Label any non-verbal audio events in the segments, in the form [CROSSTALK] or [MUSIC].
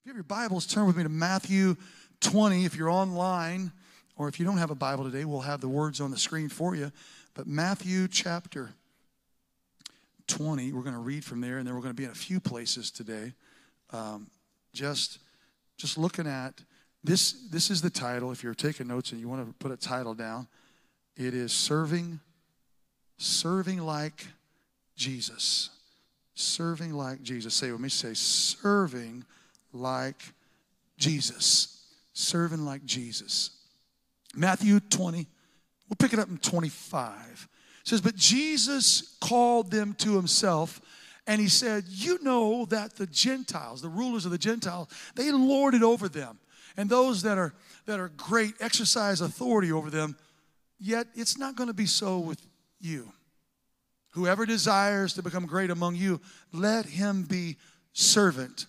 If you have your Bibles, turn with me to Matthew 20. If you're online, or if you don't have a Bible today, we'll have the words on the screen for you. But Matthew chapter 20, we're going to read from there, and then we're going to be in a few places today. Um, just, just looking at this. This is the title. If you're taking notes and you want to put a title down, it is serving, serving like Jesus. Serving like Jesus. Say with me. Say serving like Jesus. Serving like Jesus. Matthew 20, we'll pick it up in 25. It says, But Jesus called them to himself, and he said, You know that the Gentiles, the rulers of the Gentiles, they lord it over them. And those that are that are great exercise authority over them, yet it's not going to be so with you. Whoever desires to become great among you, let him be servant.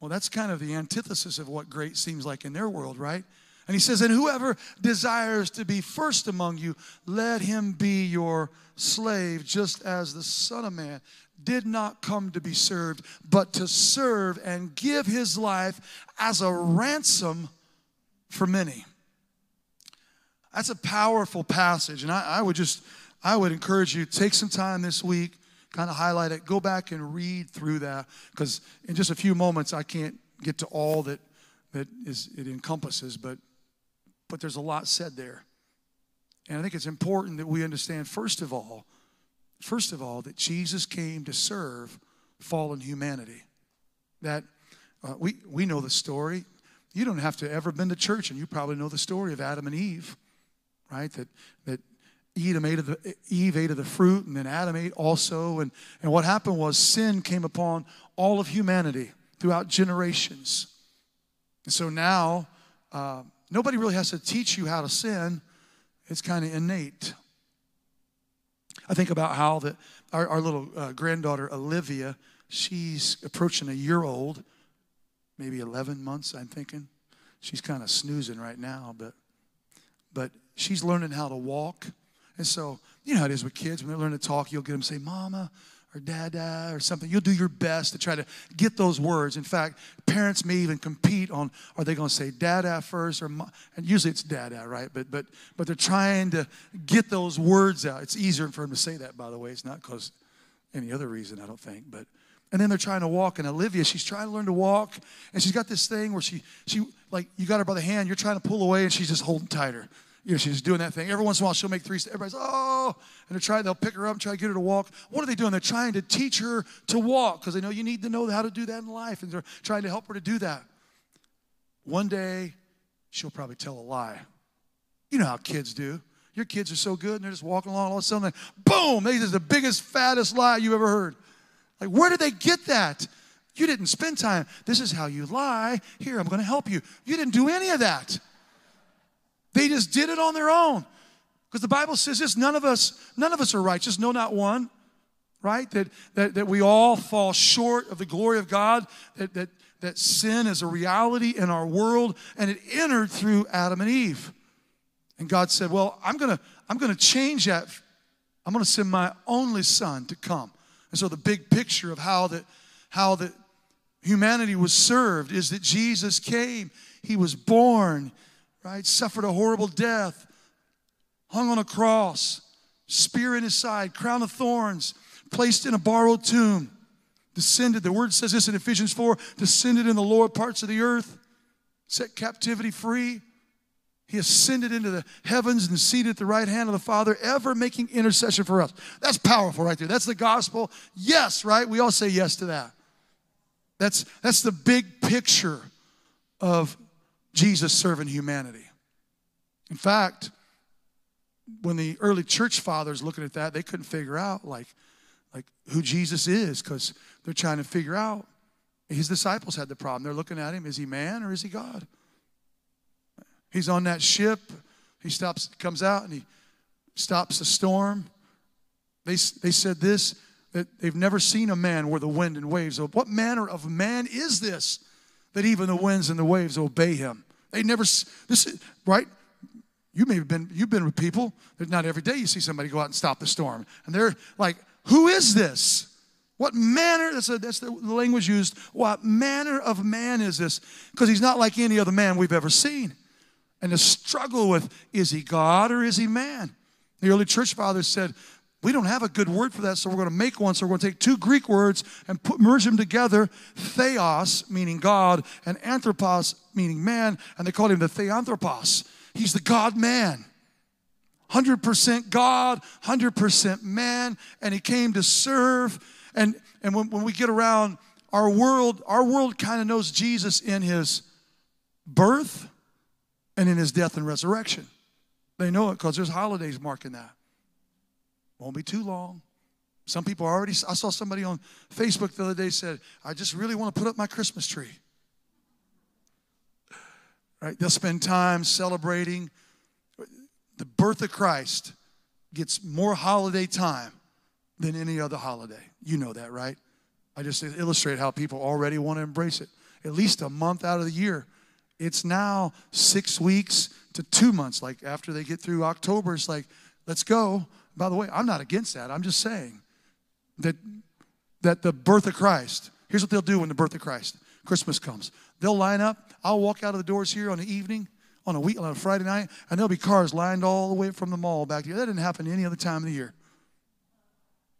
Well, that's kind of the antithesis of what great seems like in their world, right? And he says, And whoever desires to be first among you, let him be your slave, just as the Son of Man did not come to be served, but to serve and give his life as a ransom for many. That's a powerful passage. And I, I would just, I would encourage you, take some time this week, kind of highlight it, go back and read through that, because in just a few moments I can't get to all that that is it encompasses, but but there's a lot said there. And I think it's important that we understand, first of all, first of all, that Jesus came to serve fallen humanity. That uh, we, we know the story. You don't have to ever been to church, and you probably know the story of Adam and Eve, right? That, that Eve ate, of the, Eve ate of the fruit, and then Adam ate also. And, and what happened was sin came upon all of humanity throughout generations. And so now, uh, Nobody really has to teach you how to sin, it's kind of innate. I think about how the, our, our little uh, granddaughter, Olivia, she's approaching a year old, maybe 11 months, I'm thinking. She's kind of snoozing right now, but, but she's learning how to walk. And so, you know how it is with kids. When they learn to talk, you'll get them say, Mama, or dada or something. You'll do your best to try to get those words. In fact, parents may even compete on are they going to say dada first or and usually it's dada, right? But but but they're trying to get those words out. It's easier for them to say that, by the way. It's not because any other reason, I don't think. But and then they're trying to walk, and Olivia, she's trying to learn to walk, and she's got this thing where she she like you got her by the hand, you're trying to pull away, and she's just holding tighter you know, she's doing that thing. Every once in a while, she'll make three. Everybody's, oh, and they're trying, they'll pick her up and try to get her to walk. What are they doing? They're trying to teach her to walk because they know you need to know how to do that in life, and they're trying to help her to do that. One day, she'll probably tell a lie. You know how kids do. Your kids are so good, and they're just walking along, all of a sudden, boom, they just the biggest, fattest lie you've ever heard. Like, where did they get that? You didn't spend time. This is how you lie. Here, I'm going to help you. You didn't do any of that. They just did it on their own. Because the Bible says this none of us, none of us are righteous, no, not one. Right? That, that, that we all fall short of the glory of God, that, that, that sin is a reality in our world, and it entered through Adam and Eve. And God said, Well, I'm gonna, I'm gonna change that. I'm gonna send my only son to come. And so the big picture of how that how that humanity was served is that Jesus came, he was born, right? Suffered a horrible death, hung on a cross, spear in his side, crown of thorns, placed in a borrowed tomb, descended. The word says this in Ephesians 4 descended in the lower parts of the earth, set captivity free. He ascended into the heavens and seated at the right hand of the Father, ever making intercession for us. That's powerful right there. That's the gospel. Yes, right? We all say yes to that. That's, that's the big picture of Jesus serving humanity. In fact, when the early church fathers looking at that, they couldn't figure out like, like who Jesus is because they're trying to figure out. His disciples had the problem. They're looking at him. Is he man or is he God? He's on that ship. He stops, comes out, and he stops the storm. They, they said this that they've never seen a man where the wind and waves. What manner of man is this that even the winds and the waves obey him? They never, this, is, right? You may have been, you've been with people that not every day you see somebody go out and stop the storm. And they're like, who is this? What manner, that's, a, that's the language used, what manner of man is this? Because he's not like any other man we've ever seen. And the struggle with, is he God or is he man? The early church fathers said, we don't have a good word for that, so we're going to make one. So we're going to take two Greek words and put, merge them together theos, meaning God, and anthropos, meaning man. And they called him the theanthropos. He's the God man. 100% God, 100% man. And he came to serve. And, and when, when we get around our world, our world kind of knows Jesus in his birth and in his death and resurrection. They know it because there's holidays marking that. Won't be too long. Some people already, I saw somebody on Facebook the other day said, I just really want to put up my Christmas tree. Right? They'll spend time celebrating the birth of Christ gets more holiday time than any other holiday. You know that, right? I just illustrate how people already want to embrace it. At least a month out of the year. It's now six weeks to two months. Like after they get through October, it's like, let's go. By the way, I'm not against that. I'm just saying that that the birth of Christ, here's what they'll do when the birth of Christ, Christmas comes. They'll line up. I'll walk out of the doors here on the evening, on a week, on a Friday night, and there'll be cars lined all the way from the mall back here. That didn't happen any other time of the year.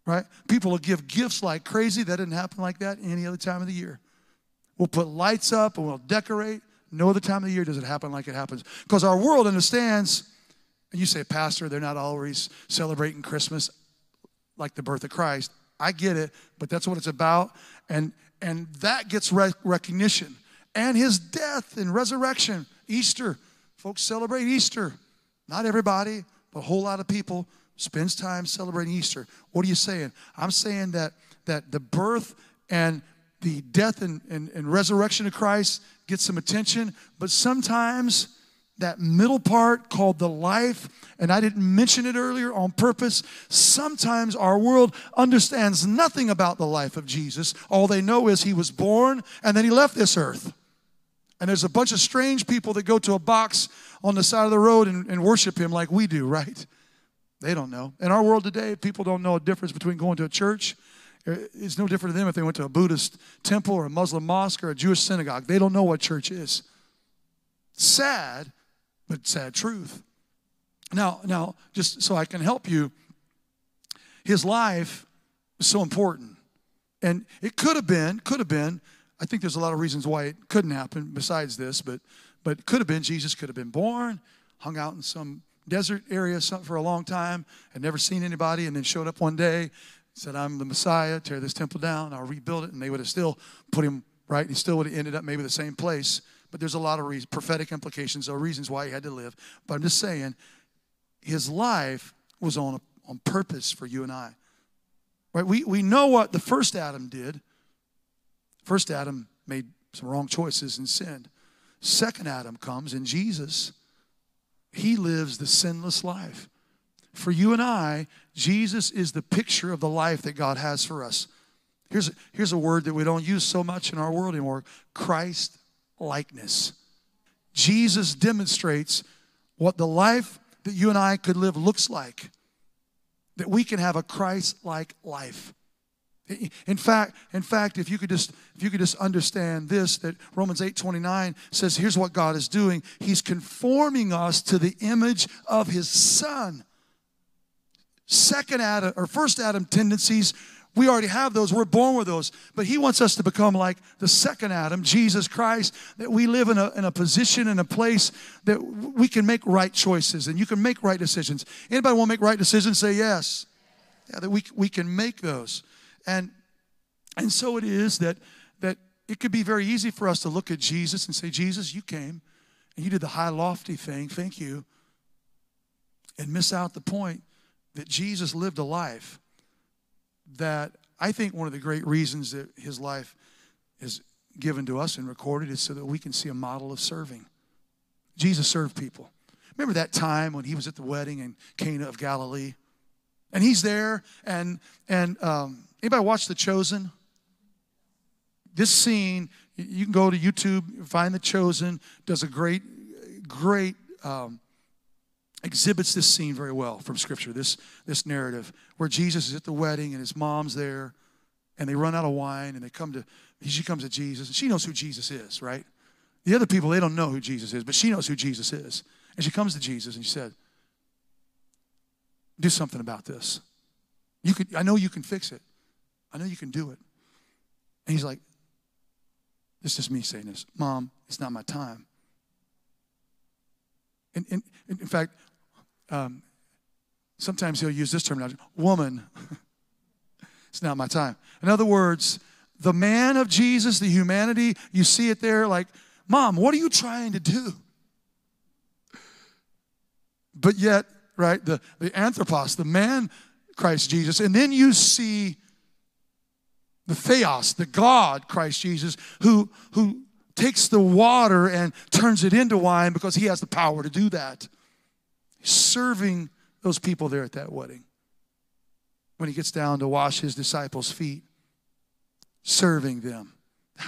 Right? People will give gifts like crazy. That didn't happen like that any other time of the year. We'll put lights up and we'll decorate. No other time of the year does it happen like it happens. Because our world understands and you say, Pastor, they're not always celebrating Christmas like the birth of Christ. I get it, but that's what it's about. And, and that gets rec- recognition. And his death and resurrection, Easter. Folks celebrate Easter. Not everybody, but a whole lot of people spends time celebrating Easter. What are you saying? I'm saying that, that the birth and the death and, and, and resurrection of Christ get some attention, but sometimes that middle part called the life, and I didn't mention it earlier on purpose. Sometimes our world understands nothing about the life of Jesus. All they know is he was born and then he left this earth. And there's a bunch of strange people that go to a box on the side of the road and, and worship him like we do, [LAUGHS] right? They don't know. In our world today, people don't know a difference between going to a church. Uh, it's no different to them if they went to a Buddhist temple or a Muslim mosque or a Jewish synagogue. They don't know what church is. Sad but sad truth. Now, now, just so I can help you, his life is so important. And it could have been, could have been, I think there's a lot of reasons why it couldn't happen besides this, but but could have been Jesus could have been born, hung out in some desert area for a long time, had never seen anybody, and then showed up one day, said, I'm the Messiah, tear this temple down, I'll rebuild it, and they would have still put him right. He still would have ended up maybe the same place but there's a lot of prophetic implications or reasons why he had to live. But I'm just saying, his life was on, on purpose for you and I. Right? We, we know what the first Adam did. First Adam made some wrong choices and sinned. Second Adam comes, and Jesus, he lives the sinless life. For you and I, Jesus is the picture of the life that God has for us. Here's, here's a word that we don't use so much in our world anymore Christ likeness. Jesus demonstrates what the life that you and I could live looks like. That we can have a Christ-like life. In fact, in fact, if you could just if you could just understand this, that Romans 8 29 says, here's what God is doing. He's conforming us to the image of his son. Second Adam or first Adam tendencies we already have those. We're born with those. But He wants us to become like the second Adam, Jesus Christ, that we live in a, in a position, in a place that we can make right choices and you can make right decisions. Anybody want to make right decisions? Say yes. Yeah, that we, we can make those. And, and so it is that, that it could be very easy for us to look at Jesus and say, Jesus, you came and you did the high, lofty thing. Thank you. And miss out the point that Jesus lived a life that I think one of the great reasons that his life is given to us and recorded is so that we can see a model of serving. Jesus served people. Remember that time when he was at the wedding in Cana of Galilee? And he's there, and and um, anybody watch The Chosen? This scene, you can go to YouTube, find The Chosen. Does a great, great um, exhibits this scene very well from Scripture, this, this narrative, where Jesus is at the wedding and his mom's there, and they run out of wine and they come to, she comes to Jesus and she knows who Jesus is, right? The other people, they don't know who Jesus is, but she knows who Jesus is. And she comes to Jesus and she said, Do something about this. You could, I know you can fix it. I know you can do it. And he's like, This is me saying this. Mom, it's not my time. And, and, and in fact, um, sometimes he'll use this terminology woman, [LAUGHS] it's not my time. In other words, the man of Jesus, the humanity, you see it there like, Mom, what are you trying to do? But yet, right, the, the anthropos, the man Christ Jesus, and then you see the theos, the God Christ Jesus, who, who takes the water and turns it into wine because he has the power to do that. Serving those people there at that wedding. When he gets down to wash his disciples' feet, serving them.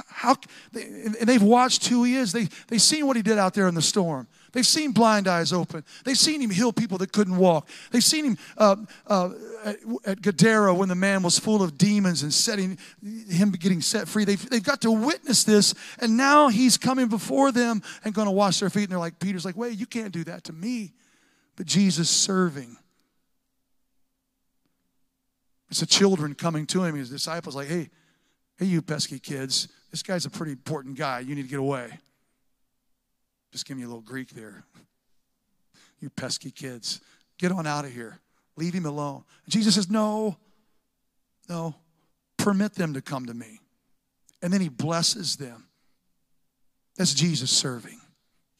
How, and they've watched who he is. They, they've seen what he did out there in the storm. They've seen blind eyes open. They've seen him heal people that couldn't walk. They've seen him uh, uh, at, at Gadara when the man was full of demons and setting him getting set free. They've, they've got to witness this, and now he's coming before them and going to wash their feet. And they're like, Peter's like, wait, you can't do that to me. But Jesus serving. It's the children coming to him. His disciples like, hey, hey, you pesky kids, this guy's a pretty important guy. You need to get away. Just give me a little Greek there. You pesky kids, get on out of here. Leave him alone. Jesus says, No, no, permit them to come to me. And then he blesses them. That's Jesus serving.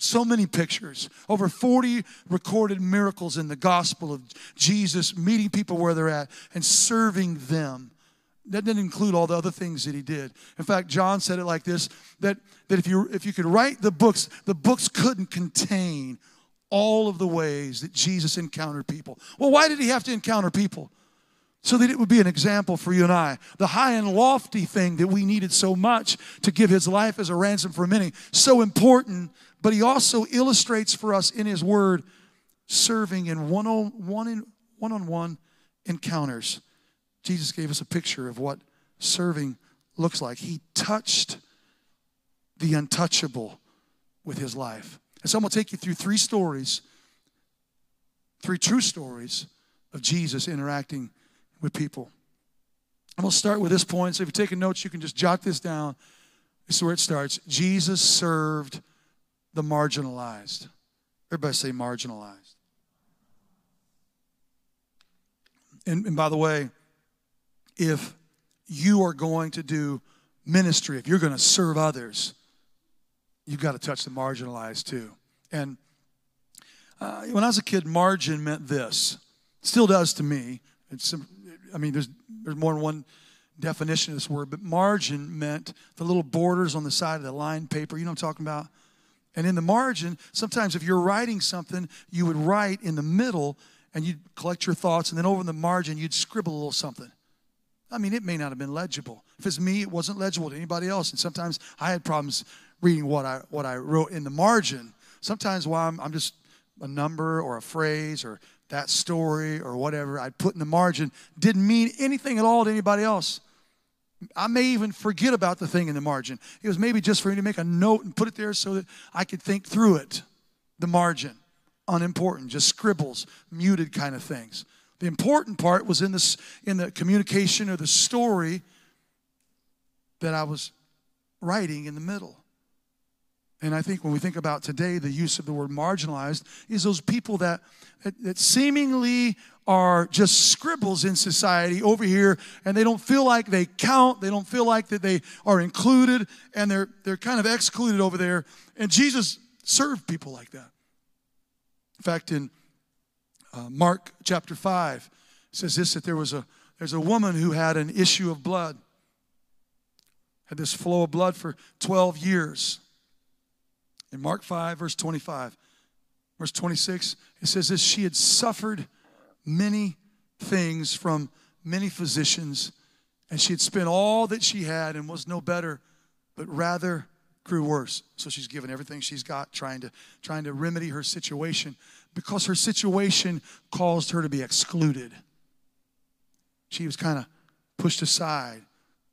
So many pictures, over 40 recorded miracles in the gospel of Jesus meeting people where they're at and serving them. That didn't include all the other things that he did. In fact, John said it like this that, that if, you, if you could write the books, the books couldn't contain all of the ways that Jesus encountered people. Well, why did he have to encounter people? So that it would be an example for you and I. The high and lofty thing that we needed so much to give his life as a ransom for many, so important, but he also illustrates for us in his word serving in one on one, one, on one encounters. Jesus gave us a picture of what serving looks like. He touched the untouchable with his life. And so I'm going to take you through three stories, three true stories of Jesus interacting with people. I'm going to start with this point. So if you're taking notes, you can just jot this down. This is where it starts. Jesus served the marginalized. Everybody say marginalized. And, and by the way, if you are going to do ministry, if you're going to serve others, you've got to touch the marginalized too. And uh, when I was a kid, margin meant this. Still does to me. It's, I mean, there's, there's more than one definition of this word, but margin meant the little borders on the side of the line paper. You know what I'm talking about? And in the margin, sometimes if you're writing something, you would write in the middle and you'd collect your thoughts, and then over in the margin, you'd scribble a little something. I mean, it may not have been legible. If it's me, it wasn't legible to anybody else. And sometimes I had problems reading what I, what I wrote in the margin. Sometimes while I'm, I'm just a number or a phrase or that story or whatever I'd put in the margin didn't mean anything at all to anybody else. I may even forget about the thing in the margin. It was maybe just for me to make a note and put it there so that I could think through it. The margin, unimportant, just scribbles, muted kind of things. The important part was in, this, in the communication or the story that I was writing in the middle. And I think when we think about today, the use of the word marginalized is those people that, that, that, seemingly are just scribbles in society over here and they don't feel like they count, they don't feel like that they are included, and they're, they're kind of excluded over there. And Jesus served people like that. In fact, in uh, Mark chapter 5 says this that there was a there's a woman who had an issue of blood, had this flow of blood for 12 years. In Mark 5, verse 25, verse 26, it says this she had suffered many things from many physicians, and she had spent all that she had and was no better, but rather grew worse. So she's given everything she's got, trying to trying to remedy her situation because her situation caused her to be excluded. She was kind of pushed aside.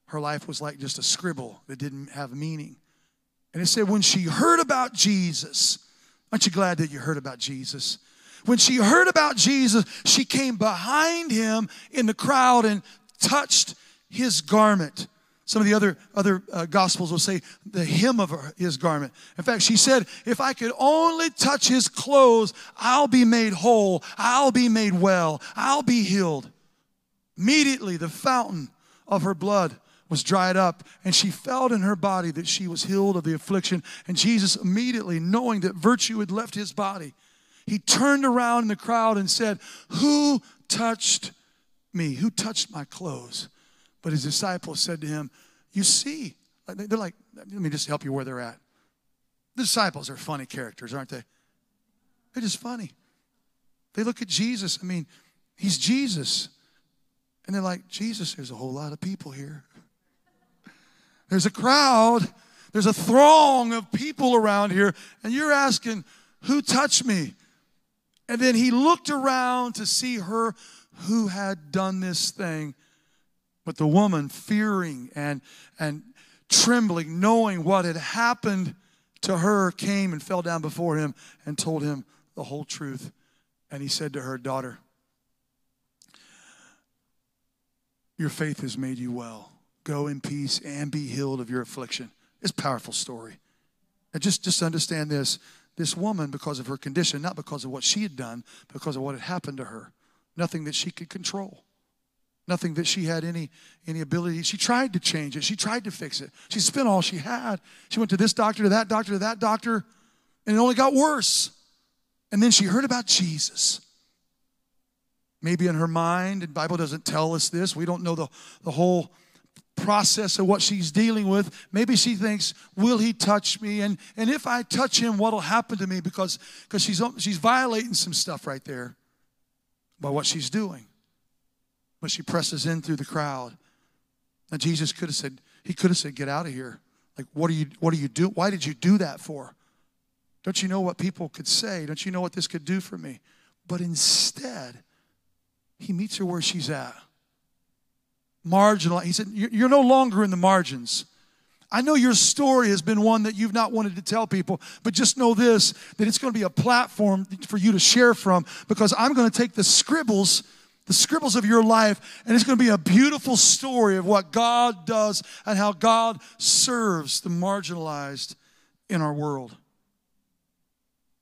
her life was like just a scribble that didn't have meaning. And it said, when she heard about Jesus, aren't you glad that you heard about Jesus? When she heard about Jesus, she came behind him in the crowd and touched his garment. Some of the other, other uh, gospels will say the hem of her, his garment. In fact, she said, If I could only touch his clothes, I'll be made whole. I'll be made well. I'll be healed. Immediately, the fountain of her blood was dried up, and she felt in her body that she was healed of the affliction. And Jesus, immediately knowing that virtue had left his body, he turned around in the crowd and said, Who touched me? Who touched my clothes? But his disciples said to him, You see, they're like, let me just help you where they're at. The disciples are funny characters, aren't they? They're just funny. They look at Jesus. I mean, he's Jesus. And they're like, Jesus, there's a whole lot of people here. There's a crowd, there's a throng of people around here, and you're asking, Who touched me? And then he looked around to see her who had done this thing. But the woman, fearing and, and trembling, knowing what had happened to her, came and fell down before him and told him the whole truth. And he said to her, Daughter, your faith has made you well. Go in peace and be healed of your affliction. It's a powerful story. And just, just understand this this woman, because of her condition, not because of what she had done, because of what had happened to her, nothing that she could control, nothing that she had any, any ability. She tried to change it, she tried to fix it. She spent all she had. She went to this doctor, to that doctor, to that doctor, and it only got worse. And then she heard about Jesus. Maybe in her mind, and Bible doesn't tell us this, we don't know the, the whole process of what she's dealing with. Maybe she thinks, will he touch me? And, and if I touch him, what'll happen to me? Because, because she's, she's violating some stuff right there by what she's doing. But she presses in through the crowd. And Jesus could have said, he could have said, get out of here. Like, what are you, what do you do? Why did you do that for? Don't you know what people could say? Don't you know what this could do for me? But instead, he meets her where she's at marginal. He said, You're no longer in the margins. I know your story has been one that you've not wanted to tell people, but just know this that it's going to be a platform for you to share from because I'm going to take the scribbles, the scribbles of your life, and it's going to be a beautiful story of what God does and how God serves the marginalized in our world.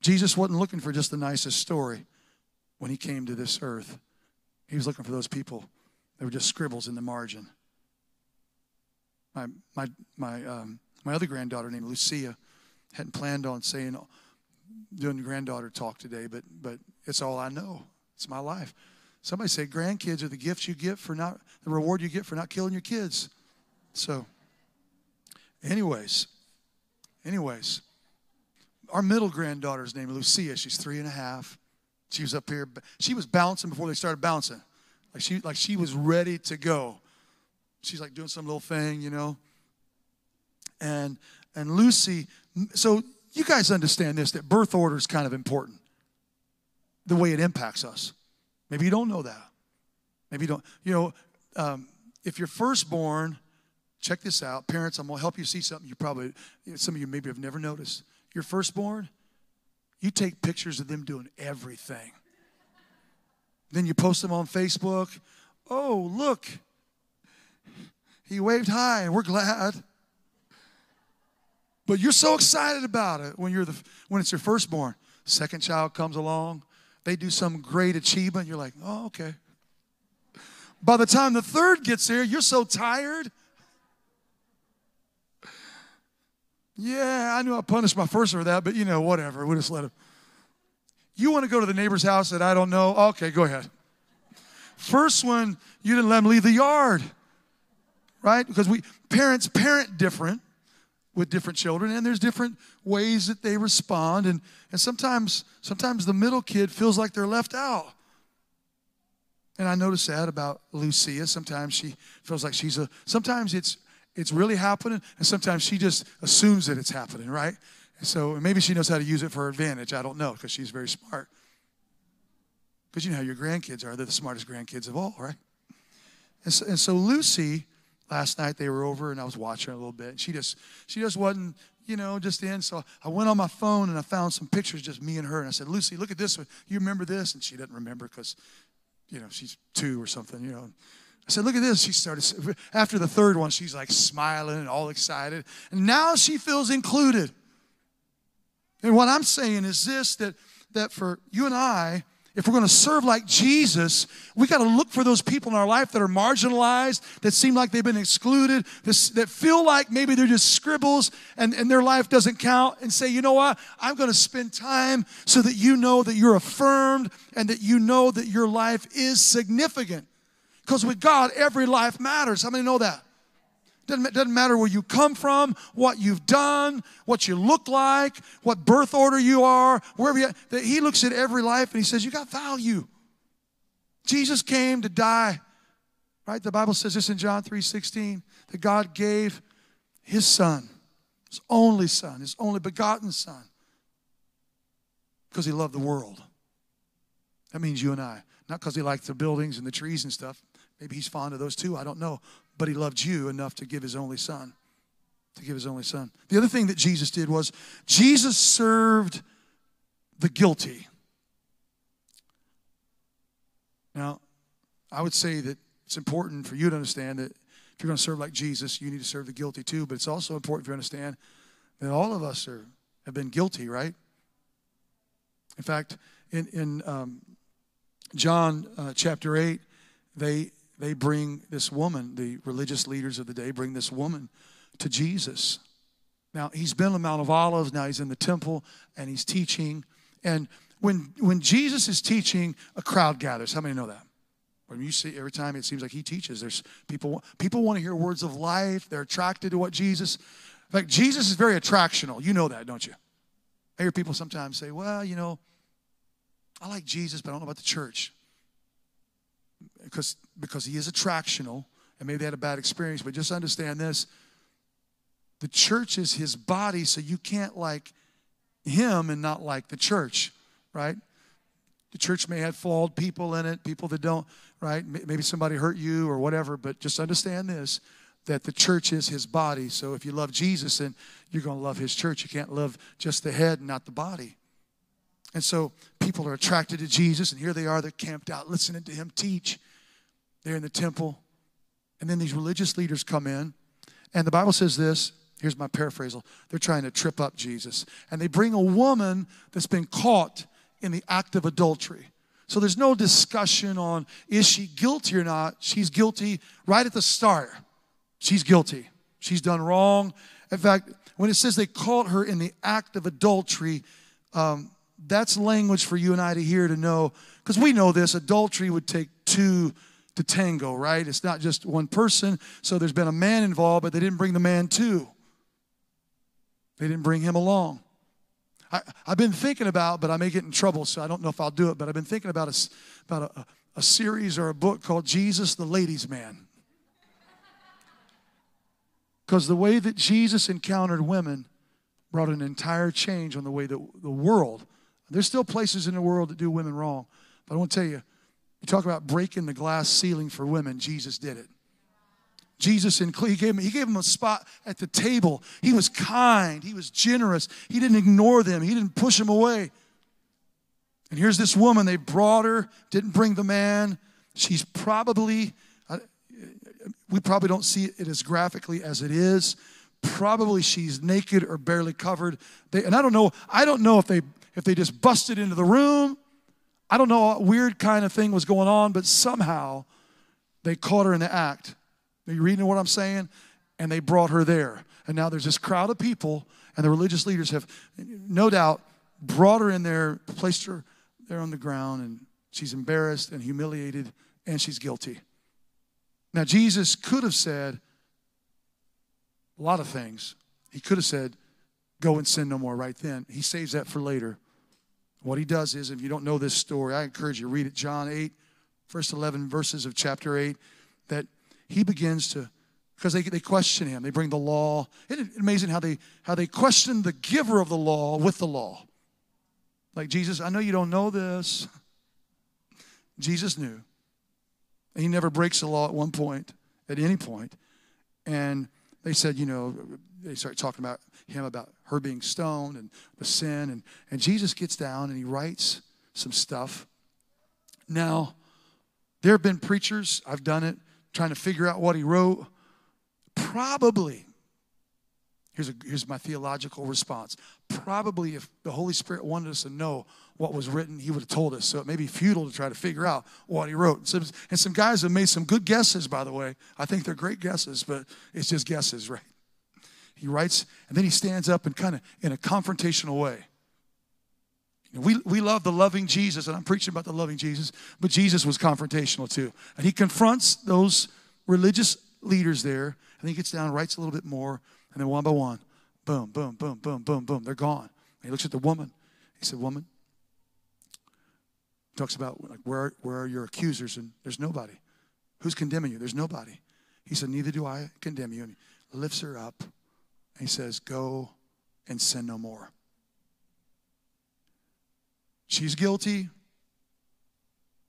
Jesus wasn't looking for just the nicest story when he came to this earth, he was looking for those people they were just scribbles in the margin. My, my, my, um, my other granddaughter named Lucia hadn't planned on saying, doing granddaughter talk today, but, but it's all I know. It's my life. Somebody said grandkids are the gifts you get for not, the reward you get for not killing your kids. So, anyways, anyways, our middle granddaughter's name Lucia. She's three and a half. She was up here. She was bouncing before they started bouncing. Like she, like she was ready to go. She's like doing some little thing, you know. And and Lucy, so you guys understand this that birth order is kind of important. The way it impacts us. Maybe you don't know that. Maybe you don't. You know, um, if you're firstborn, check this out. Parents, I'm gonna help you see something you probably some of you maybe have never noticed. Your firstborn, you take pictures of them doing everything. Then you post them on Facebook. Oh, look, he waved hi, and we're glad. But you're so excited about it when you're the when it's your firstborn. Second child comes along, they do some great achievement. You're like, oh, okay. By the time the third gets here, you're so tired. Yeah, I knew I punished my first for that, but you know, whatever. We just let him. You want to go to the neighbor's house that I don't know? Okay, go ahead. First one, you didn't let them leave the yard, right? Because we parents parent different with different children, and there's different ways that they respond, and and sometimes sometimes the middle kid feels like they're left out. And I notice that about Lucia. Sometimes she feels like she's a. Sometimes it's it's really happening, and sometimes she just assumes that it's happening, right? So maybe she knows how to use it for her advantage. I don't know because she's very smart. Because you know how your grandkids are. They're the smartest grandkids of all, right? And so, and so Lucy last night they were over and I was watching a little bit. She just she just wasn't, you know, just in. So I went on my phone and I found some pictures, just me and her. And I said, Lucy, look at this. You remember this? And she doesn't remember because, you know, she's two or something, you know. I said, look at this. She started, after the third one, she's like smiling and all excited. And now she feels included. And what I'm saying is this that, that for you and I, if we're going to serve like Jesus, we got to look for those people in our life that are marginalized, that seem like they've been excluded, that feel like maybe they're just scribbles and, and their life doesn't count, and say, you know what? I'm going to spend time so that you know that you're affirmed and that you know that your life is significant. Because with God, every life matters. How many know that? Doesn't, doesn't matter where you come from, what you've done, what you look like, what birth order you are, wherever you that He looks at every life and He says, You got value. Jesus came to die. Right? The Bible says this in John 3 16, that God gave His Son, His only Son, His only begotten Son, because He loved the world. That means you and I. Not because He liked the buildings and the trees and stuff. Maybe He's fond of those too. I don't know but he loved you enough to give his only son. To give his only son. The other thing that Jesus did was Jesus served the guilty. Now, I would say that it's important for you to understand that if you're going to serve like Jesus, you need to serve the guilty too. But it's also important for you to understand that all of us are, have been guilty, right? In fact, in, in um, John uh, chapter 8, they they bring this woman, the religious leaders of the day bring this woman to Jesus. Now, he's been on the Mount of Olives, now he's in the temple and he's teaching. And when, when Jesus is teaching, a crowd gathers. How many know that? When you see every time it seems like he teaches, there's people people want to hear words of life. They're attracted to what Jesus. In fact, Jesus is very attractional. You know that, don't you? I hear people sometimes say, "Well, you know, I like Jesus, but I don't know about the church." Because because he is attractional and maybe they had a bad experience but just understand this. The church is his body so you can't like him and not like the church right? The church may have flawed people in it people that don't right? Maybe somebody hurt you or whatever but just understand this that the church is his body. So if you love jesus then you're going to love his church. You can't love just the head and not the body and so people are attracted to Jesus, and here they are, they're camped out listening to him teach. They're in the temple. And then these religious leaders come in, and the Bible says this. Here's my paraphrasal. They're trying to trip up Jesus. And they bring a woman that's been caught in the act of adultery. So there's no discussion on is she guilty or not. She's guilty right at the start. She's guilty. She's done wrong. In fact, when it says they caught her in the act of adultery, um, that's language for you and I to hear to know, because we know this adultery would take two to tango, right? It's not just one person. So there's been a man involved, but they didn't bring the man too. They didn't bring him along. I, have been thinking about, but I may get in trouble, so I don't know if I'll do it, but I've been thinking about a, about a, a series or a book called Jesus the Ladies' Man. Because the way that Jesus encountered women brought an entire change on the way that the world there's still places in the world that do women wrong. But I want to tell you, you talk about breaking the glass ceiling for women, Jesus did it. Jesus in he gave, him, he gave him a spot at the table. He was kind. He was generous. He didn't ignore them. He didn't push them away. And here's this woman. They brought her, didn't bring the man. She's probably, we probably don't see it as graphically as it is. Probably she's naked or barely covered. They, and I don't know, I don't know if they if they just busted into the room. I don't know what weird kind of thing was going on, but somehow they caught her in the act. Are you reading what I'm saying? And they brought her there. And now there's this crowd of people, and the religious leaders have, no doubt, brought her in there, placed her there on the ground, and she's embarrassed and humiliated, and she's guilty. Now, Jesus could have said a lot of things. He could have said, Go and sin no more right then. He saves that for later. What he does is, if you don't know this story, I encourage you to read it. John 8, first 11 verses of chapter 8, that he begins to, because they, they question him. They bring the law. Isn't it amazing how they, how they question the giver of the law with the law? Like, Jesus, I know you don't know this. Jesus knew. And he never breaks the law at one point, at any point. And they said, you know, they start talking about him about her being stoned and the sin. And, and Jesus gets down and he writes some stuff. Now, there have been preachers, I've done it, trying to figure out what he wrote. Probably, here's, a, here's my theological response. Probably, if the Holy Spirit wanted us to know what was written, he would have told us. So it may be futile to try to figure out what he wrote. And some, and some guys have made some good guesses, by the way. I think they're great guesses, but it's just guesses, right? He writes, and then he stands up and kind of in a confrontational way. We, we love the loving Jesus, and I'm preaching about the loving Jesus, but Jesus was confrontational too. And he confronts those religious leaders there, and he gets down, writes a little bit more, and then one by one, boom, boom, boom, boom, boom, boom, they're gone. And he looks at the woman. He said, Woman, talks about like where, where are your accusers? And there's nobody. Who's condemning you? There's nobody. He said, Neither do I condemn you. And he lifts her up he says, Go and sin no more. She's guilty.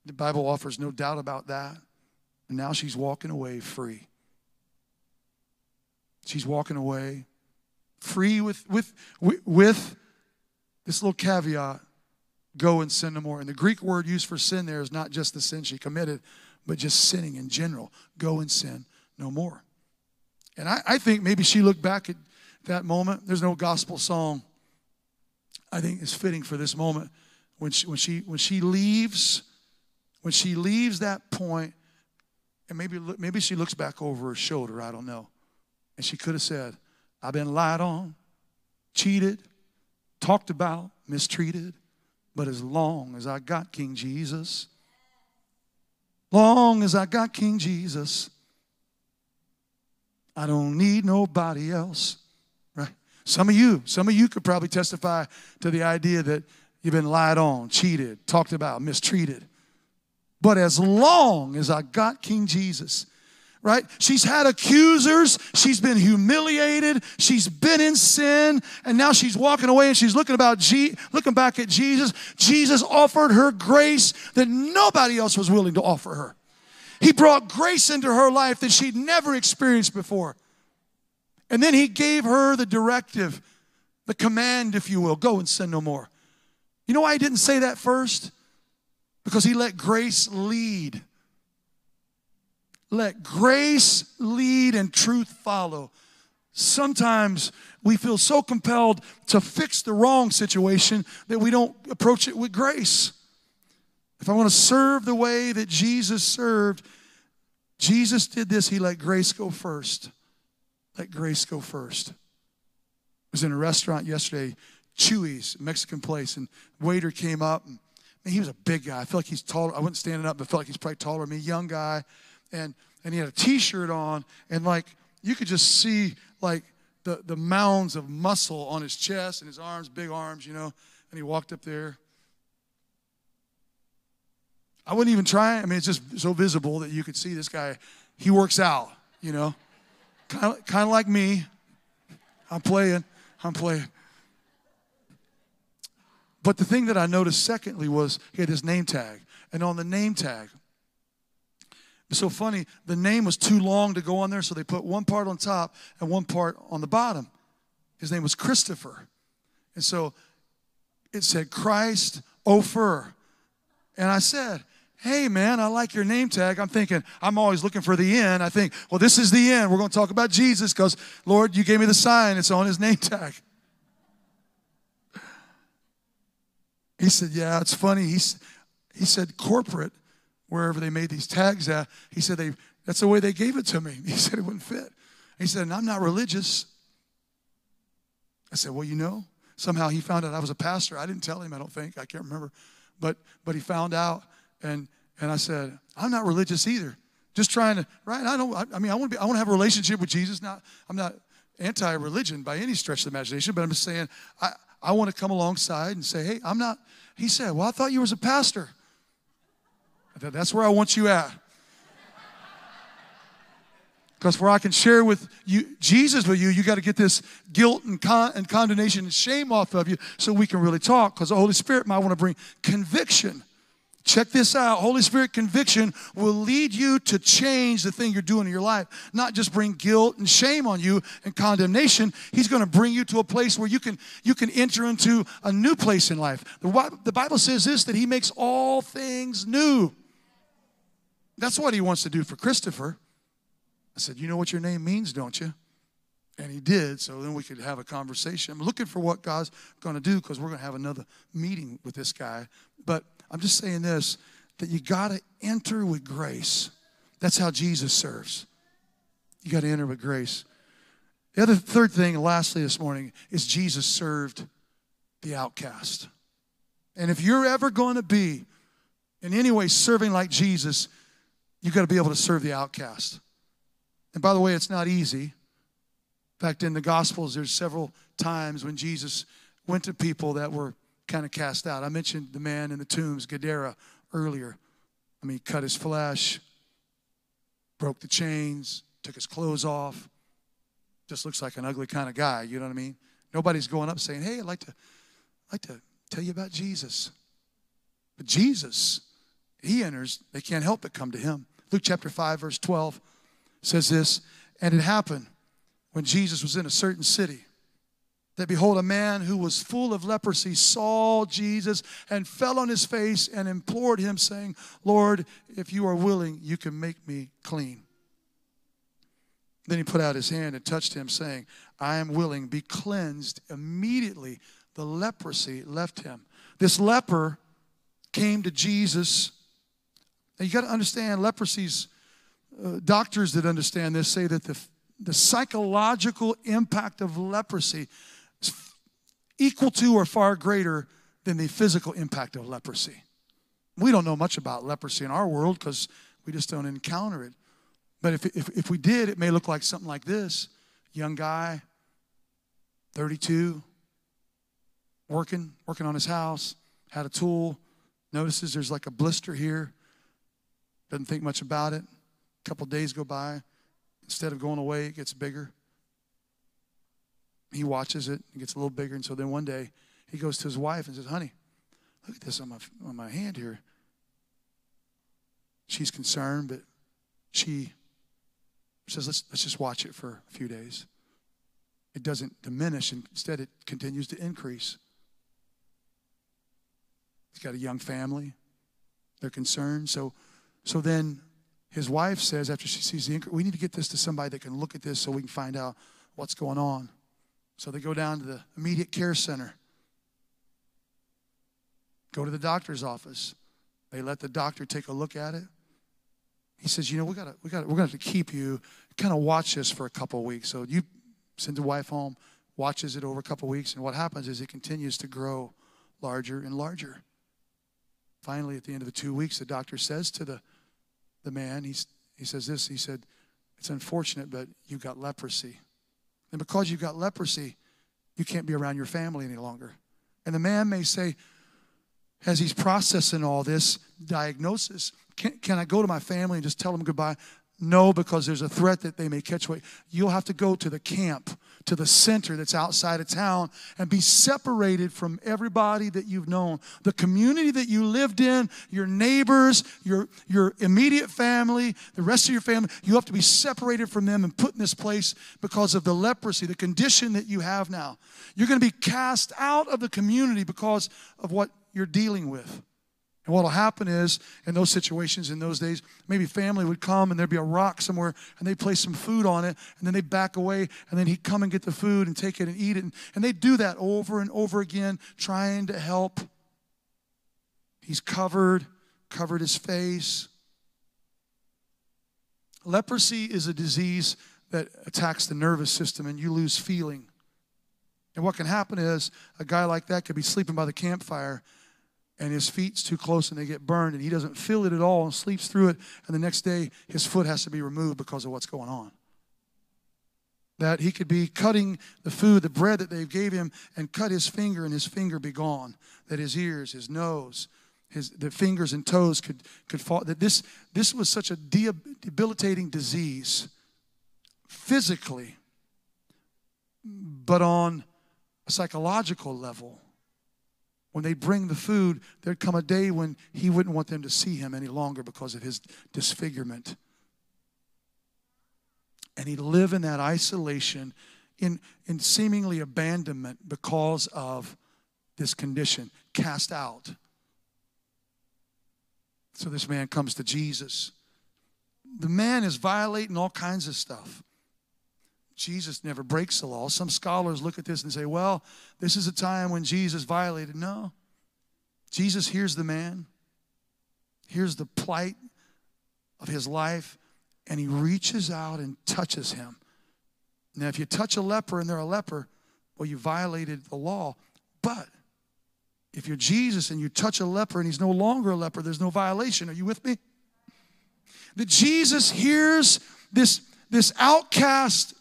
The Bible offers no doubt about that. And now she's walking away free. She's walking away free with, with, with, with this little caveat go and sin no more. And the Greek word used for sin there is not just the sin she committed, but just sinning in general. Go and sin no more. And I, I think maybe she looked back at that moment. There's no gospel song I think is fitting for this moment when she, when she, when she leaves, when she leaves that point, and maybe, maybe she looks back over her shoulder, I don't know. And she could have said, I've been lied on, cheated, talked about, mistreated, but as long as I got King Jesus, long as I got King Jesus, I don't need nobody else. Some of you, some of you could probably testify to the idea that You've been lied on, cheated, talked about, mistreated. But as long as I got King Jesus, right? She's had accusers. She's been humiliated. She's been in sin. And now she's walking away and she's looking about G- looking back at Jesus. Jesus offered her grace that nobody else was willing to offer her. He brought grace into her life that she'd never experienced before. And then he gave her the directive, the command, if you will, go and sin no more. You know why he didn't say that first? Because he let grace lead. Let grace lead and truth follow. Sometimes we feel so compelled to fix the wrong situation that we don't approach it with grace. If I want to serve the way that Jesus served, Jesus did this. He let grace go first. Let grace go first. I was in a restaurant yesterday Chuy's, Mexican place, and waiter came up. And, man, he was a big guy. I feel like he's taller. I wasn't standing up, but I felt like he's probably taller than me. Young guy, and and he had a T-shirt on, and like you could just see like the the mounds of muscle on his chest and his arms, big arms, you know. And he walked up there. I wouldn't even try. I mean, it's just so visible that you could see this guy. He works out, you know, kind of kind of like me. I'm playing. I'm playing. But the thing that I noticed, secondly, was he had his name tag. And on the name tag, it's so funny, the name was too long to go on there, so they put one part on top and one part on the bottom. His name was Christopher. And so it said Christ Ofer. And I said, Hey man, I like your name tag. I'm thinking, I'm always looking for the end. I think, well, this is the end. We're going to talk about Jesus because, Lord, you gave me the sign. It's on his name tag. He said, Yeah, it's funny. He's, he said, corporate, wherever they made these tags at, he said, they, that's the way they gave it to me. [LAUGHS] He said it wouldn't fit. He said, and I'm not religious. I said, Well, you know, somehow he found out I was a pastor. I didn't tell him, I don't think. I can't remember. But but he found out and and I said, I'm not religious either. Just trying to, right? I don't, I, I mean, I want to be, I want to have a relationship with Jesus. Not, I'm not anti-religion by any stretch of the imagination, but I'm just saying, I, I want to come alongside and say, hey, I'm not. He said, well, I thought you was a pastor. I that's where I want you at. [LAUGHS] Because where I can share with you Jesus with you, you got to get this guilt and, con- and condemnation and shame off of you so we can really talk. Because the Holy Spirit might want to bring conviction Check this out. Holy Spirit conviction will lead you to change the thing you're doing in your life, not just bring guilt and shame on you and condemnation. He's going to bring you to a place where you can you can enter into a new place in life. The, the Bible says this that he makes all things new. That's what he wants to do for Christopher. I said, "You know what your name means, don't you?" And he did, so then we could have a conversation. I'm looking for what God's going to do because we're going to have another meeting with this guy. But I'm just saying this that you got to enter with grace. That's how Jesus serves. You got to enter with grace. The other third thing, lastly, this morning, is Jesus served the outcast. And if you're ever going to be in any way serving like Jesus, you've got to be able to serve the outcast. And by the way, it's not easy. In fact, in the Gospels, there's several times when Jesus went to people that were kind of cast out. I mentioned the man in the tombs, Gadara, earlier. I mean, cut his flesh, broke the chains, took his clothes off. Just looks like an ugly kind of guy, you know what I mean? Nobody's going up saying, Hey, I'd like to, like to tell you about Jesus. But Jesus, he enters, they can't help but come to him. Luke chapter 5, verse 12 says this, and it happened when Jesus was in a certain city that behold, a man who was full of leprosy saw Jesus and fell on his face and implored him, saying, Lord, if you are willing, you can make me clean. Then he put out his hand and touched him, saying, I am willing, be cleansed. Immediately, the leprosy left him. This leper came to Jesus. Now, you got to understand, leprosy's uh, doctors that understand this say that the, the psychological impact of leprosy equal to or far greater than the physical impact of leprosy. We don't know much about leprosy in our world because we just don't encounter it. But if, if, if we did, it may look like something like this young guy, 32, working, working on his house, had a tool, notices there's like a blister here, doesn't think much about it. A couple days go by. Instead of going away, it gets bigger he watches it, it gets a little bigger. And so then one day he goes to his wife and says, Honey, look at this on my, on my hand here. She's concerned, but she says, let's, let's just watch it for a few days. It doesn't diminish, instead, it continues to increase. He's got a young family. They're concerned. So, so then his wife says, after she sees the increase, we need to get this to somebody that can look at this so we can find out what's going on. So they go down to the immediate care center, go to the doctor's office. They let the doctor take a look at it. He says, "You know, we got to, we gotta, we're going to have to keep you kind of watch this for a couple weeks. So you send the wife home, watches it over a couple weeks, and what happens is it continues to grow larger and larger. Finally, at the end of the two weeks, the doctor says to the the man, he's, he says this. He said, "It's unfortunate, but you've got leprosy." And because you've got leprosy, you can't be around your family any longer. And the man may say, as he's processing all this diagnosis, can, can I go to my family and just tell them goodbye? No, because there's a threat that they may catch weight. You'll have to go to the camp, to the center that's outside of town, and be separated from everybody that you've known. The community that you lived in, your neighbors, your, your immediate family, the rest of your family, you have to be separated from them and put in this place because of the leprosy, the condition that you have now. You're going to be cast out of the community because of what you're dealing with. And what will happen is, in those situations, in those days, maybe family would come and there'd be a rock somewhere and they'd place some food on it and then they'd back away and then he'd come and get the food and take it and eat it. And, and they'd do that over and over again, trying to help. He's covered, covered his face. Leprosy is a disease that attacks the nervous system and you lose feeling. And what can happen is a guy like that could be sleeping by the campfire and his feet's too close and they get burned and he doesn't feel it at all and sleeps through it and the next day his foot has to be removed because of what's going on. That he could be cutting the food the bread that they gave him and cut his finger and his finger be gone that his ears his nose his the fingers and toes could could fall that this this was such a debilitating disease physically but on a psychological level when they bring the food, there'd come a day when he wouldn't want them to see him any longer because of his disfigurement. And he'd live in that isolation, in, in seemingly abandonment because of this condition, cast out. So this man comes to Jesus. The man is violating all kinds of stuff. Jesus never breaks the law. Some scholars look at this and say, well, this is a time when Jesus violated. No. Jesus hears the man, hears the plight of his life, and he reaches out and touches him. Now, if you touch a leper and they're a leper, well, you violated the law. But if you're Jesus and you touch a leper and he's no longer a leper, there's no violation. Are you with me? That Jesus hears this, this outcast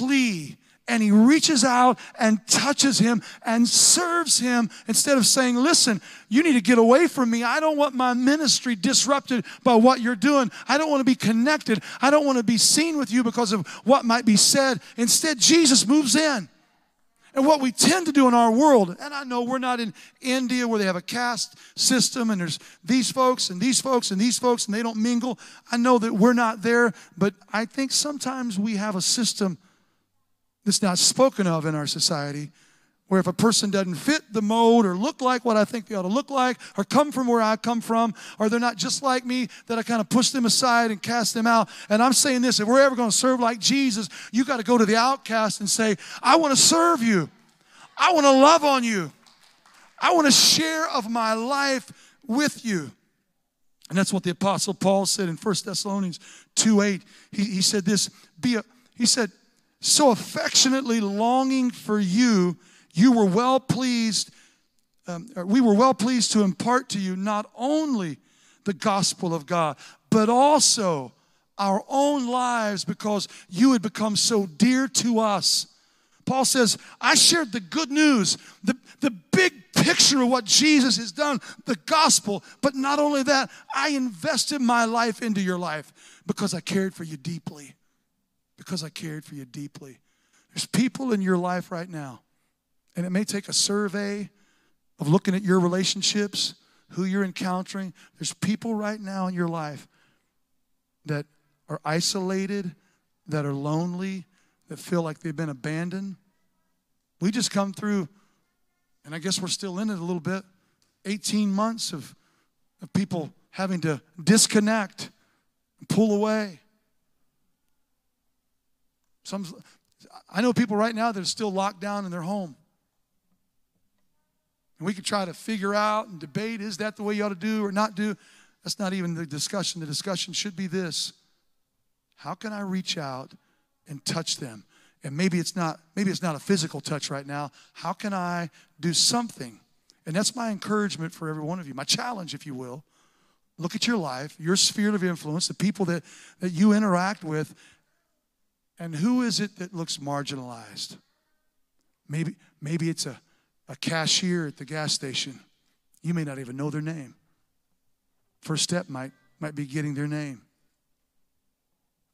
plea and he reaches out and touches him and serves him instead of saying, Listen, you need to get away from me. I don't want my ministry disrupted by what you're doing. I don't want to be connected. I don't want to be seen with you because of what might be said. Instead, Jesus moves in. And what we tend to do in our world, and I know we're not in India where they have a caste system and there's these folks and these folks and these folks and they don't mingle. I know that we're not there, but I think sometimes we have a system that's not spoken of in our society where if a person doesn't fit the mold or look like what I think they ought to look like or come from where I come from or they're not just like me, that I kind of push them aside and cast them out. And I'm saying this if we're ever going to serve like Jesus, you got to go to the outcast and say, I want to serve you. I want to love on you. I want to share of my life with you. And that's what the Apostle Paul said in 1 Thessalonians 2 8. He, he said this, be a, he said, so affectionately longing for you you were well pleased, um, we were well pleased to impart to you not only the gospel of God, but also our own lives because you had become so dear to us. Paul says, I shared the good news, the, the big picture of what Jesus has done, the gospel. But not only that, I invested my life into your life because I cared for you deeply. Because I cared for you deeply. There's people in your life right now and it may take a survey of looking at your relationships, who you're encountering. There's people right now in your life that are isolated, that are lonely, that feel like they've been abandoned. We just come through, and I guess we're still in it a little bit 18 months of, of people having to disconnect, pull away. Some, I know people right now that are still locked down in their home. And we could try to figure out and debate is that the way you ought to do or not do? That's not even the discussion. The discussion should be this How can I reach out and touch them? And maybe it's not maybe it's not a physical touch right now. How can I do something? And that's my encouragement for every one of you, my challenge, if you will. Look at your life, your sphere of influence, the people that, that you interact with, and who is it that looks marginalized? Maybe, maybe it's a a cashier at the gas station. You may not even know their name. First step might, might be getting their name.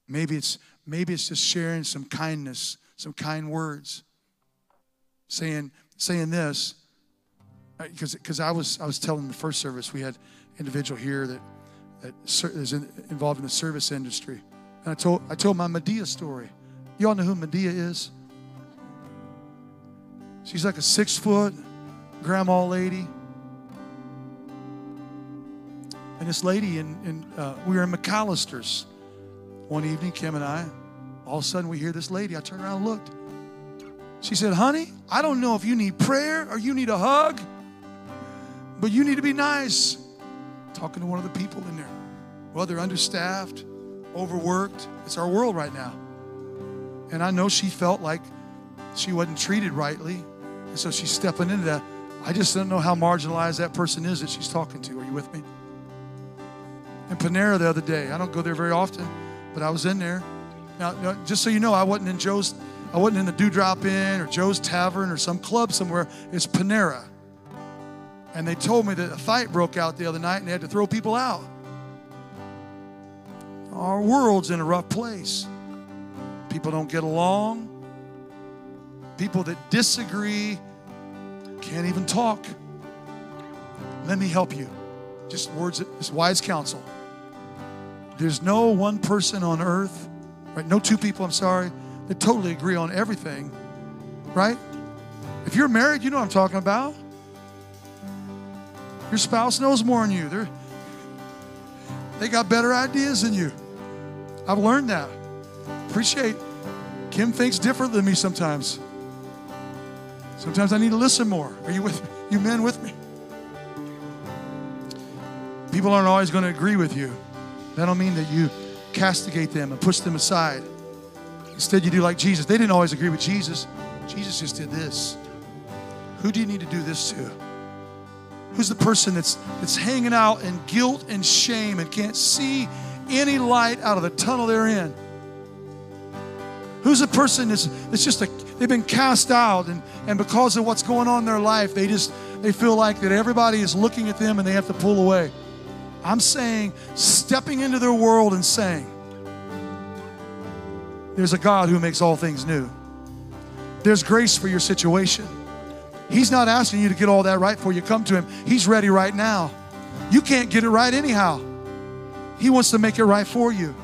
Maybe it's, maybe it's just sharing some kindness, some kind words. Saying, saying this, because uh, I was, I was telling the first service, we had individual here that, that is involved in the service industry. And I told, I told my Madea story. You all know who Madea is? She's like a six foot grandma lady. And this lady, and, and uh, we were in McAlister's one evening, Kim and I. All of a sudden, we hear this lady. I turned around and looked. She said, Honey, I don't know if you need prayer or you need a hug, but you need to be nice. Talking to one of the people in there. Well, they're understaffed, overworked. It's our world right now. And I know she felt like she wasn't treated rightly. And so she's stepping into that. I just don't know how marginalized that person is that she's talking to. Are you with me? In Panera the other day, I don't go there very often, but I was in there. Now, just so you know, I wasn't in Joe's, I wasn't in the Dewdrop Inn or Joe's Tavern or some club somewhere. It's Panera. And they told me that a fight broke out the other night and they had to throw people out. Our world's in a rough place. People don't get along. People that disagree Can't even talk. Let me help you. Just words, just wise counsel. There's no one person on earth, right? No two people, I'm sorry, that totally agree on everything, right? If you're married, you know what I'm talking about. Your spouse knows more than you. They're, they got better ideas than you. I've learned that. Appreciate Kim thinks different than me sometimes. Sometimes I need to listen more. Are you with me? You men with me? People aren't always going to agree with you. That don't mean that you castigate them and push them aside. Instead, you do like Jesus. They didn't always agree with Jesus. Jesus just did this. Who do you need to do this to? Who's the person that's that's hanging out in guilt and shame and can't see any light out of the tunnel they're in? Who's a person that's, that's just a they've been cast out and, and because of what's going on in their life, they just they feel like that everybody is looking at them and they have to pull away. I'm saying stepping into their world and saying, there's a God who makes all things new. There's grace for your situation. He's not asking you to get all that right before you come to Him. He's ready right now. You can't get it right anyhow. He wants to make it right for you.